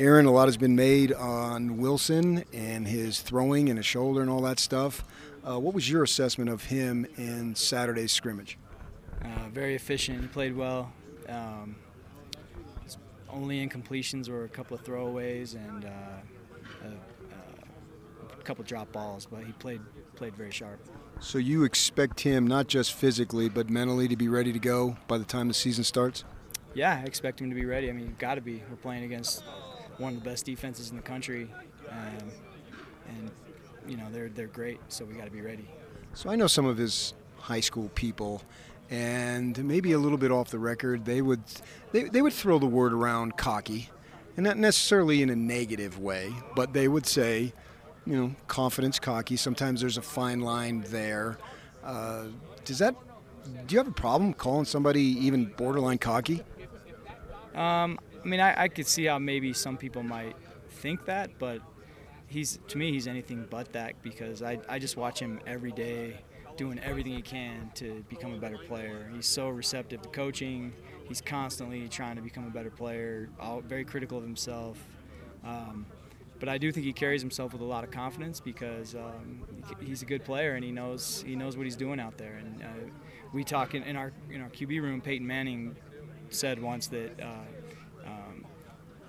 Aaron, a lot has been made on Wilson and his throwing and his shoulder and all that stuff. Uh, what was your assessment of him in Saturday's scrimmage? Uh, very efficient. He played well. Um, his only incompletions were a couple of throwaways and uh, a, a couple drop balls, but he played played very sharp. So you expect him not just physically but mentally to be ready to go by the time the season starts? Yeah, I expect him to be ready. I mean, got to be. We're playing against one of the best defenses in the country, um, and you know they're they're great. So we got to be ready. So I know some of his high school people, and maybe a little bit off the record, they would they, they would throw the word around cocky, and not necessarily in a negative way, but they would say, you know, confidence, cocky. Sometimes there's a fine line there. Uh, does that? Do you have a problem calling somebody even borderline cocky? Um, I mean, I, I could see how maybe some people might think that, but he's to me he's anything but that because I, I just watch him every day doing everything he can to become a better player. He's so receptive to coaching. He's constantly trying to become a better player. All, very critical of himself. Um, but I do think he carries himself with a lot of confidence because um, he's a good player and he knows he knows what he's doing out there. And uh, we talk in, in, our in our QB room. Peyton Manning said once that. Uh,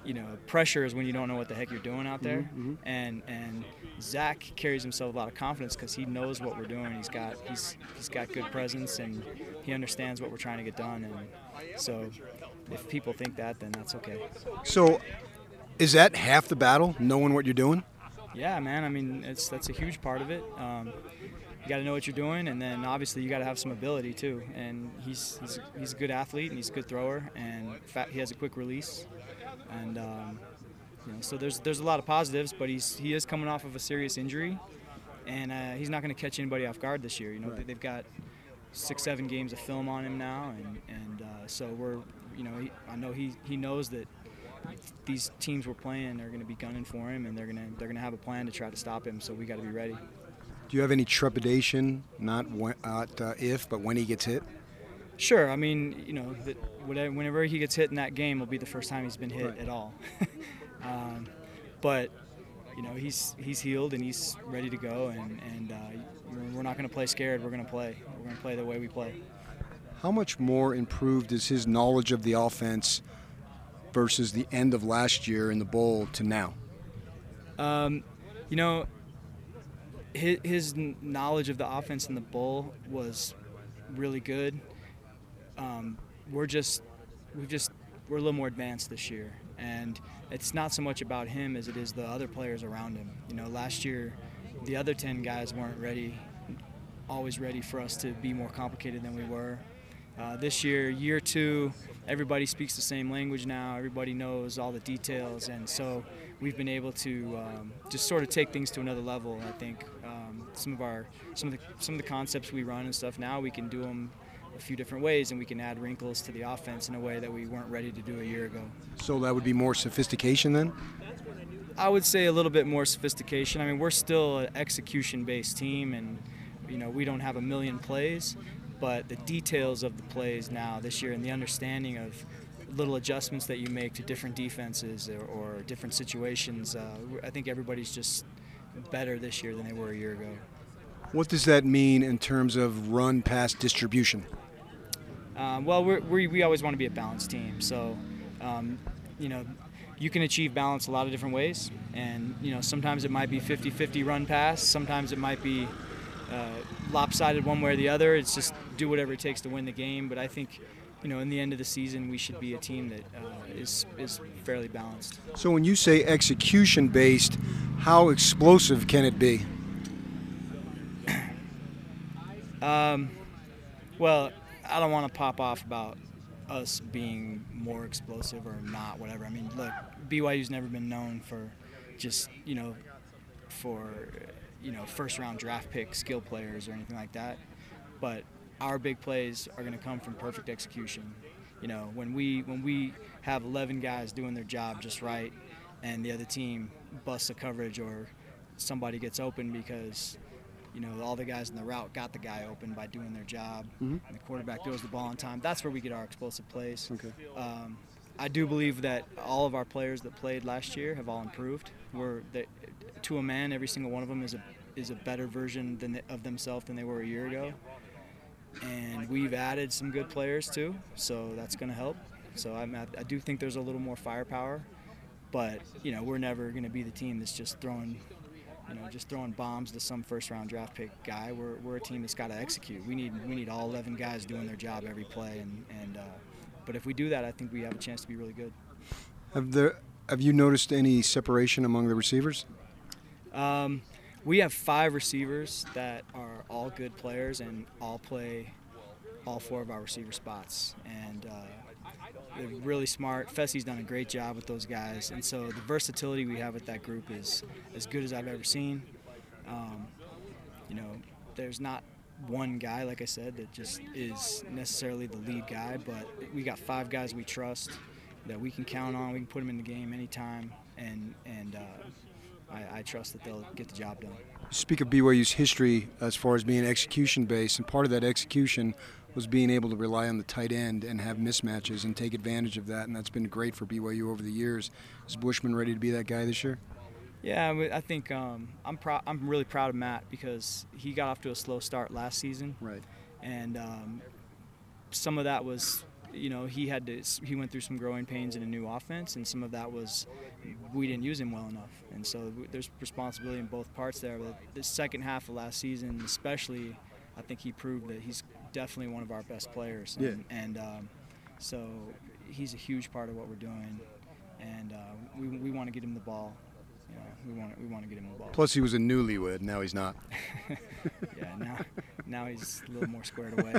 you know, pressure is when you don't know what the heck you're doing out there. Mm-hmm, mm-hmm. And and Zach carries himself a lot of confidence because he knows what we're doing. He's got he's he's got good presence and he understands what we're trying to get done. And so, if people think that, then that's okay. So, is that half the battle? Knowing what you're doing? Yeah, man. I mean, it's that's a huge part of it. Um, you got to know what you're doing, and then obviously you got to have some ability too. And he's he's, he's a good athlete and he's a good thrower, and he has a quick release and um, you know, so there's there's a lot of positives, but he's he is coming off of a serious injury, and uh, he's not going to catch anybody off guard this year. You know, right. they've got six seven games of film on him now, and and uh, so we're you know he, I know he he knows that these teams we're playing are going to be gunning for him, and they're going to they're going to have a plan to try to stop him. So we got to be ready. Do you have any trepidation, not when, uh, if, but when he gets hit? Sure. I mean, you know, that whenever he gets hit in that game will be the first time he's been hit right. at all. um, but you know, he's he's healed and he's ready to go, and and uh, we're not going to play scared. We're going to play. We're going to play the way we play. How much more improved is his knowledge of the offense versus the end of last year in the bowl to now? Um, you know, his, his knowledge of the offense in the bowl was really good um, we're just we've just we're a little more advanced this year, and it's not so much about him as it is the other players around him. You know, last year the other ten guys weren't ready, always ready for us to be more complicated than we were. Uh, this year, year two, everybody speaks the same language now. Everybody knows all the details, and so we've been able to um, just sort of take things to another level. I think um, some of our some of the some of the concepts we run and stuff now we can do them a few different ways, and we can add wrinkles to the offense in a way that we weren't ready to do a year ago. So that would be more sophistication then? I would say a little bit more sophistication. I mean, we're still an execution-based team, and you know we don't have a million plays, but the details of the plays now this year and the understanding of little adjustments that you make to different defenses or, or different situations, uh, I think everybody's just better this year than they were a year ago. What does that mean in terms of run pass distribution? Um, well, we're, we we always want to be a balanced team. So, um, you know, you can achieve balance a lot of different ways. And, you know, sometimes it might be 50 50 run pass, sometimes it might be uh, lopsided one way or the other. It's just do whatever it takes to win the game. But I think, you know, in the end of the season, we should be a team that uh, is is fairly balanced. So, when you say execution based, how explosive can it be? um, well, I don't want to pop off about us being more explosive or not, whatever. I mean, look, BYU's never been known for just, you know, for, you know, first round draft pick skill players or anything like that. But our big plays are going to come from perfect execution. You know, when we when we have 11 guys doing their job just right, and the other team busts a coverage or somebody gets open because you know, all the guys in the route got the guy open by doing their job. Mm-hmm. And the quarterback throws the ball on time. That's where we get our explosive plays. Okay. Um, I do believe that all of our players that played last year have all improved. We're they, to a man, every single one of them is a is a better version than of themselves than they were a year ago. And we've added some good players too, so that's going to help. So I'm at, I do think there's a little more firepower, but you know we're never going to be the team that's just throwing, you know, just throwing bombs to some first-round draft pick guy. We're, we're a team that's got to execute. We need we need all 11 guys doing their job every play, and and uh, but if we do that, I think we have a chance to be really good. Have there have you noticed any separation among the receivers? Um, we have five receivers that are all good players and all play all four of our receiver spots. And uh, they're really smart. Fesi's done a great job with those guys. And so the versatility we have with that group is as good as I've ever seen. Um, you know, there's not one guy, like I said, that just is necessarily the lead guy, but we got five guys we trust that we can count on. We can put them in the game anytime, and and uh, I, I, trust that they'll get the job done. speak of BYU's history as far as being execution based, and part of that execution was being able to rely on the tight end and have mismatches and take advantage of that, and that's been great for BYU over the years. Is Bushman ready to be that guy this year? Yeah, I think um, I'm proud. I'm really proud of Matt because he got off to a slow start last season. Right. And um, some of that was, you know, he had to. He went through some growing pains in a new offense, and some of that was we didn't use him well enough. And so there's responsibility in both parts there. But the second half of last season, especially, I think he proved that he's definitely one of our best players. And, yeah. And um, so he's a huge part of what we're doing, and uh, we we want to get him the ball we want to, we want to get him the ball. Plus, he was a newlywed. Now he's not. yeah, now now he's a little more squared away.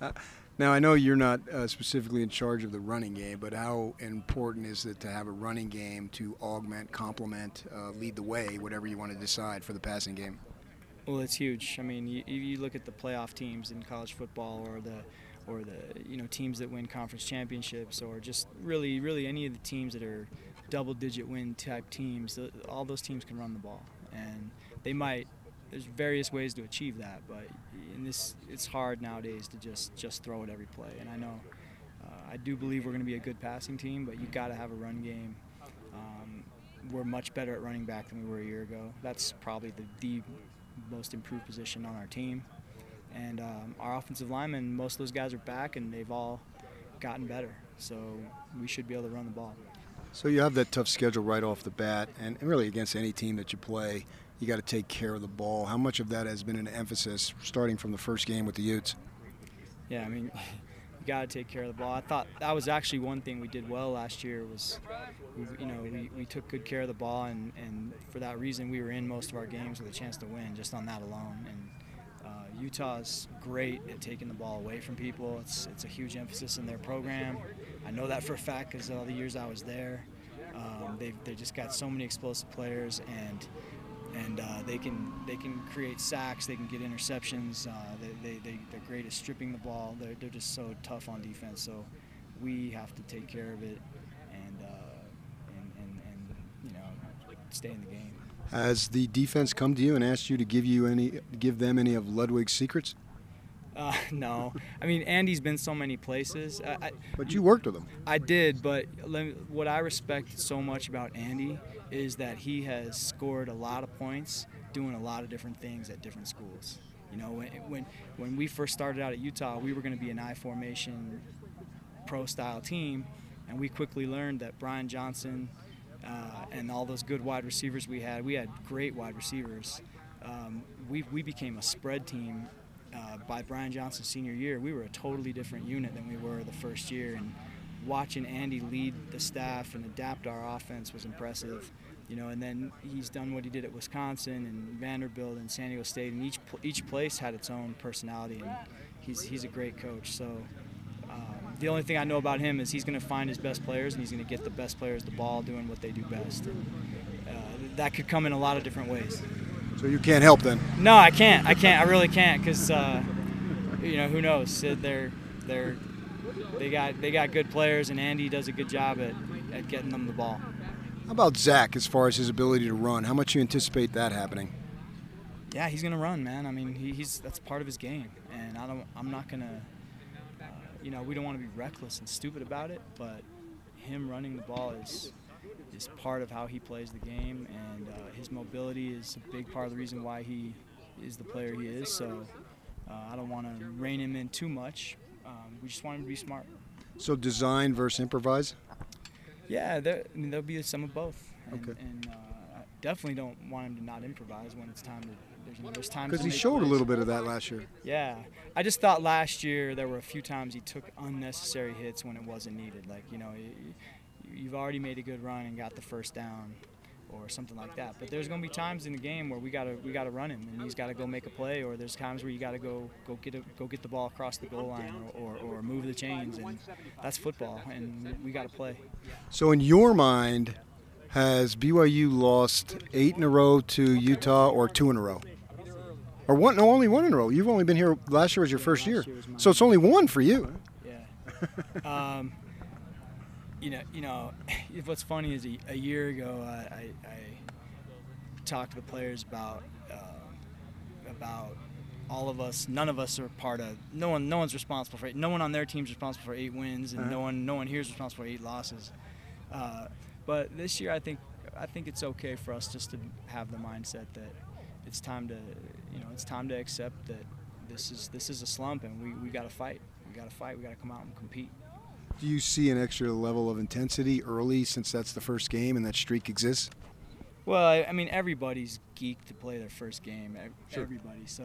Uh, now I know you're not uh, specifically in charge of the running game, but how important is it to have a running game to augment, complement, uh, lead the way, whatever you want to decide for the passing game? Well, it's huge. I mean, you, you look at the playoff teams in college football, or the or the you know teams that win conference championships, or just really really any of the teams that are double digit win type teams, all those teams can run the ball. And they might, there's various ways to achieve that, but in this, it's hard nowadays to just, just throw it every play. And I know, uh, I do believe we're going to be a good passing team, but you got to have a run game. Um, we're much better at running back than we were a year ago. That's probably the, the most improved position on our team. And um, our offensive linemen, most of those guys are back, and they've all gotten better. So we should be able to run the ball. So you have that tough schedule right off the bat, and really against any team that you play, you got to take care of the ball. How much of that has been an emphasis starting from the first game with the Utes? Yeah, I mean, you got to take care of the ball. I thought that was actually one thing we did well last year was, you know, we, we took good care of the ball, and, and for that reason we were in most of our games with a chance to win just on that alone. And uh, Utah's great at taking the ball away from people. It's it's a huge emphasis in their program. I know that for a fact because all the years I was there. Um, they've they just got so many explosive players and and uh, they can they can create sacks, they can get interceptions. Uh, they, they, they, they're great at stripping the ball. They're, they're just so tough on defense. So we have to take care of it and, uh, and, and, and you know stay in the game. Has the defense come to you and asked you to give you any give them any of Ludwig's secrets? Uh, no, I mean Andy's been so many places. I, but you worked with him. I did, but me, what I respect so much about Andy is that he has scored a lot of points doing a lot of different things at different schools. You know, when when, when we first started out at Utah, we were going to be an I formation pro style team, and we quickly learned that Brian Johnson uh, and all those good wide receivers we had, we had great wide receivers. Um, we, we became a spread team uh, by Brian Johnson's senior year, we were a totally different unit than we were the first year. And watching Andy lead the staff and adapt our offense was impressive. You know, and then he's done what he did at Wisconsin and Vanderbilt and San Diego State, and each each place had its own personality, and he's he's a great coach. So um, the only thing I know about him is he's going to find his best players, and he's going to get the best players the ball, doing what they do best. And, uh, that could come in a lot of different ways. So you can't help then? No, I can't. I can't. I really can't because uh, you know who knows? They're they're they got they got good players, and Andy does a good job at, at getting them the ball. How about Zach as far as his ability to run? How much you anticipate that happening? Yeah, he's gonna run, man. I mean, he, he's that's part of his game, and I don't. I'm not gonna. Uh, you know, we don't want to be reckless and stupid about it, but him running the ball is is part of how he plays the game, and uh, his mobility is a big part of the reason why he is the player he is. So uh, I don't want to rein him in too much. Um, we just want him to be smart. So design versus improvise. Yeah, there, I mean, there'll be some of both. And, Okay. And uh, I definitely don't want him to not improvise when it's time to. There's, there's times Because he showed a little bit of that last year. Yeah, I just thought last year there were a few times he took unnecessary hits when it wasn't needed. Like you know, you've already made a good run and got the first down, or something like that. But there's going to be times in the game where we gotta we gotta run him, and he's got to go make a play. Or there's times where you got to go go get a, go get the ball across the goal line, or, or, or move the chains, and that's football, and we got to play. So in your mind, has BYU lost eight in a row to Utah or two in a row? Or one? No, only one in a row. You've only been here. Last year was your first year, Last year was mine. so it's only one for you. Yeah. um, you know, you know, what's funny is a, a year ago I, I, I talked to the players about um, about all of us. None of us are part of. No one. No one's responsible for. it. No one on their team's responsible for eight wins, and no Uh-huh. one. No one here is responsible for eight losses. Uh, but this year, I think I think it's okay for us just to have the mindset that it's time to you know it's time to accept that this is this is a slump and we, we got to fight. We got to fight. We got to come out and compete. Do you see an extra level of intensity early since that's the first game and that streak exists? Well, I, I mean everybody's geeked to play their first game. Sure. Everybody. So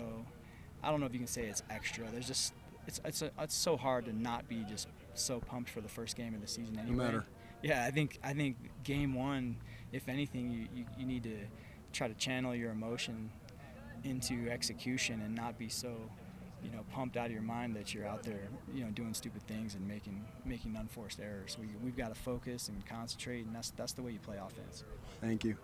I don't know if you can say it's extra. There's just it's it's a, it's so hard to not be just so pumped for the first game of the season anyway. matter. Yeah, I think I think game one, if anything, you, you, you need to try to channel your emotion into execution and not be so, you know, pumped out of your mind that you're out there, you know, doing stupid things and making making unforced errors. We we've got to focus and concentrate, and that's that's the way you play offense. Thank you.